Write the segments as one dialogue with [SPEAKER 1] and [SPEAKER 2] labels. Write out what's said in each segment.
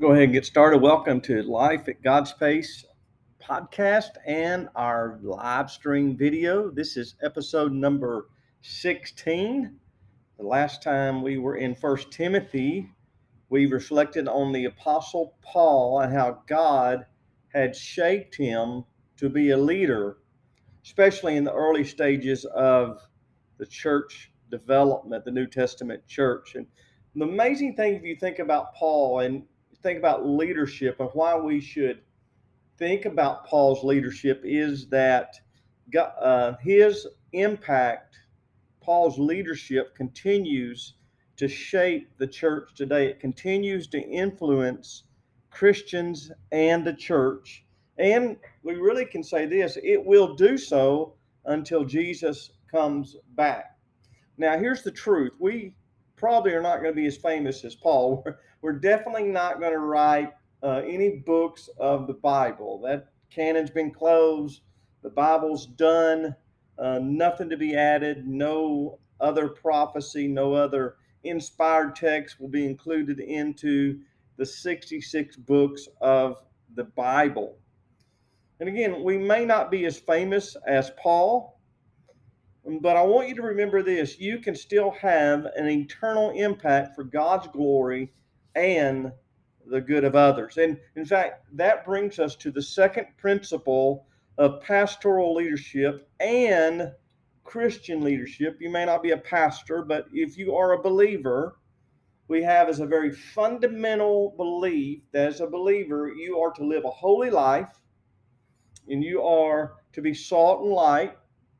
[SPEAKER 1] Go ahead and get started. Welcome to Life at God's Pace podcast and our live stream video. This is episode number 16. The last time we were in First Timothy, we reflected on the Apostle Paul and how God had shaped him to be a leader, especially in the early stages of the church development, the New Testament church. And the amazing thing, if you think about Paul and think about leadership and why we should think about Paul's leadership is that uh, his impact, Paul's leadership continues to shape the church today. It continues to influence Christians and the church. And we really can say this it will do so until Jesus comes back. Now, here's the truth we probably are not going to be as famous as Paul. We're, definitely not going to write uh, any books of the Bible. That canon's been closed. The Bible's done. Uh, nothing to be added. No other prophecy. No other inspired text will be included into the 66 books of the Bible. And again, we may not be as famous as Paul, but I want you to remember this you can still have an eternal impact for God's glory and the good of others. And in fact, that brings us to the second principle of pastoral leadership and Christian leadership. You may not be a pastor, but if you are a believer, we have as a very fundamental belief that as a believer, you are to live a holy life and you are to be salt and light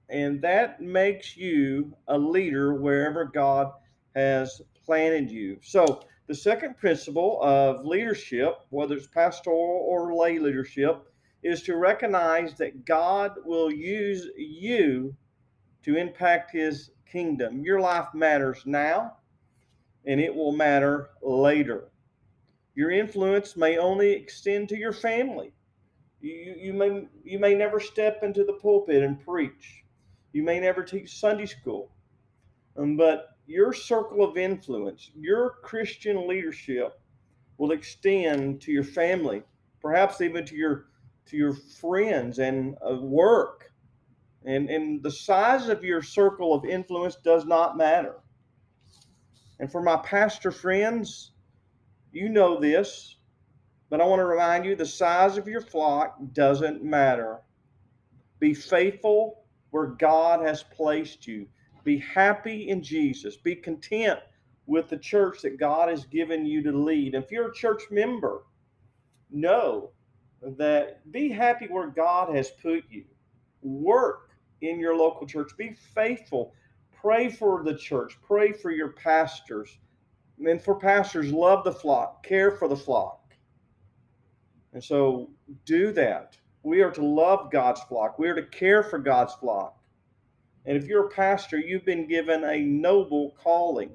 [SPEAKER 1] and that makes you a leader wherever God has planted you. So, the second principle of leadership, whether it's pastoral or lay leadership, is to recognize that God will use you to impact his kingdom. Your life matters now, and it will matter later. Your influence may only extend to your family. You, you, may, you may never step into the pulpit and preach. You may never teach Sunday school, um, but your circle of influence, your Christian leadership will extend to your family, perhaps even to your to your friends and uh, work. And, and the size of your circle of influence does not matter. And for my pastor friends, you know this, but I want to remind you the size of your flock doesn't matter. Be faithful where God has placed you. Be happy in Jesus. Be content with the church that God has given you to lead. If you're a church member, know that be happy where God has put you. Work in your local church. Be faithful. Pray for the church. Pray for your pastors. And for pastors, love the flock, care for the flock. And so do that. We are to love God's flock. We are to care for God's flock. And if you're a pastor, you've been given a noble calling.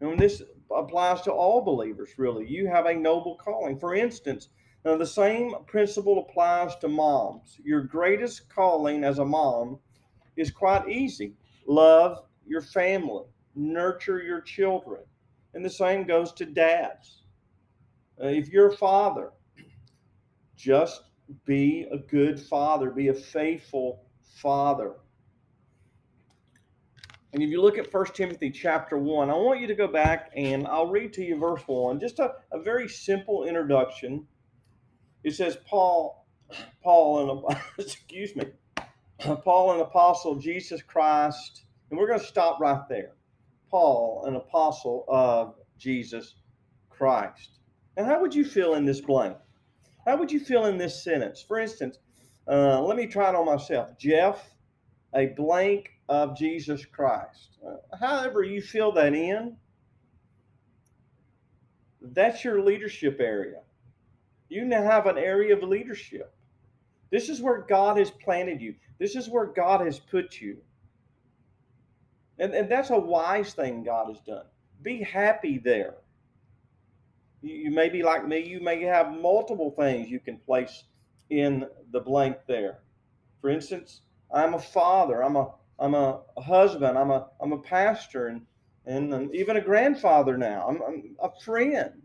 [SPEAKER 1] And this applies to all believers, really. You have a noble calling. For instance, now the same principle applies to moms. Your greatest calling as a mom is quite easy love your family, nurture your children. And the same goes to dads. Uh, if you're a father, just be a good father, be a faithful father. And if you look at 1 Timothy chapter 1, I want you to go back and I'll read to you verse 1, just a, a very simple introduction. It says, Paul, Paul, and excuse me, Paul, an apostle, Jesus Christ, and we're going to stop right there. Paul, an apostle of Jesus Christ. And how would you fill in this blank? How would you fill in this sentence? For instance, uh, let me try it on myself. Jeff, a blank of Jesus Christ. Uh, however, you fill that in, that's your leadership area. You now have an area of leadership. This is where God has planted you, this is where God has put you. And, and that's a wise thing God has done. Be happy there. You, may be like me, you may have multiple things you can place in the blank there. For instance, I'm a father, I'm a I'm a, husband, I'm a I'm a pastor and and, and even a grandfather now. I'm, I'm a friend.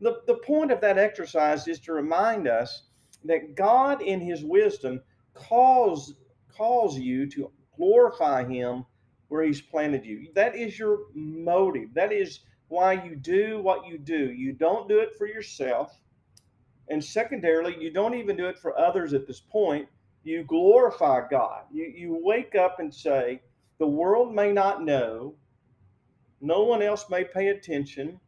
[SPEAKER 1] the, the point of that exercise is to remind us that God, in His wisdom, calls calls you to glorify Him where He's planted you. That is your motive. That is why you do what you do. You don't do it for yourself. And secondarily, you don't even do it for others at this point. You glorify God. You, you wake up and say, The world may not know, no one else may pay attention,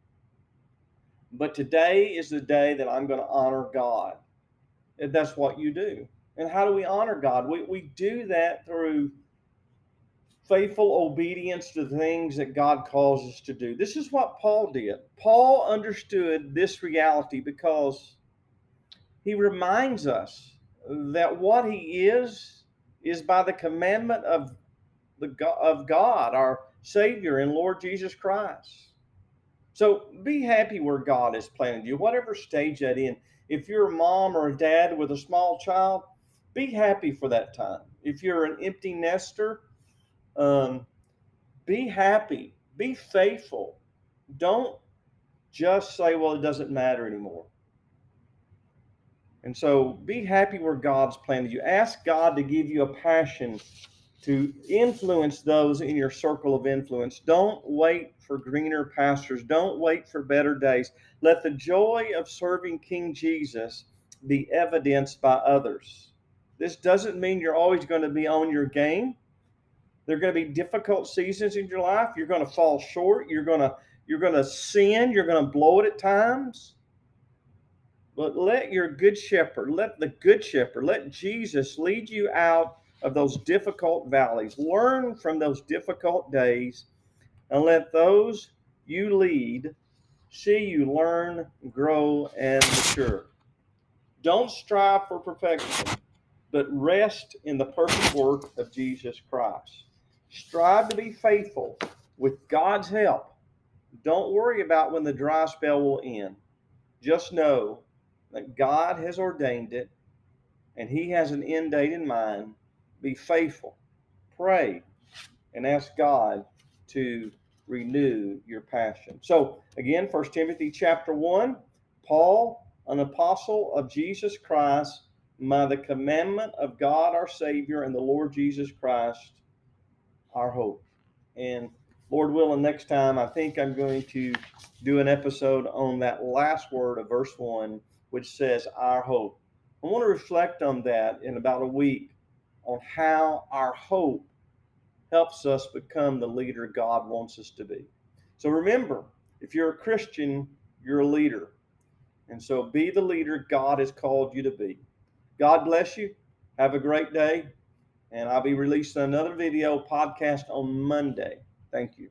[SPEAKER 1] but today is the day that I'm going to honor God. And that's what you do. And how do we honor God? We, we do that through faithful obedience to the things that God calls us to do. This is what Paul did. Paul understood this reality because he reminds us that what he is is by the commandment of the of God, our Savior and Lord Jesus Christ. So be happy where God has planted you, whatever stage that in. If you're a mom or a dad with a small child, be happy for that time. If you're an empty nester, um, be happy, be faithful. Don't just say, well, it doesn't matter anymore. And so be happy where God's planted you. Ask God to give you a passion to influence those in your circle of influence. Don't wait for greener pastures. Don't wait for better days. Let the joy of serving King Jesus be evidenced by others. This doesn't mean you're always going to be on your game. There are going to be difficult seasons in your life. You're going to fall short. You're going to you're going to sin. You're going to blow it at times. But let your good shepherd, let the good shepherd, let Jesus lead you out of those difficult valleys. Learn from those difficult days and let those you lead see you learn, grow, and mature. Don't strive for perfection, but rest in the perfect work of Jesus Christ. Strive to be faithful with God's help. Don't worry about when the dry spell will end. Just know that God has ordained it and He has an end date in mind. Be faithful, pray, and ask God to renew your passion. So, again, First Timothy chapter 1 Paul, an apostle of Jesus Christ, by the commandment of God our Savior and the Lord Jesus Christ, our hope. And Lord willing, next time I think I'm going to do an episode on that last word of verse 1 which says our hope. I want to reflect on that in about a week on how our hope helps us become the leader God wants us to be. So remember, if you're a Christian, you're a leader. And so be the leader God has called you to be. God bless you. Have a great day. And I'll be releasing another video podcast on Monday. Thank you.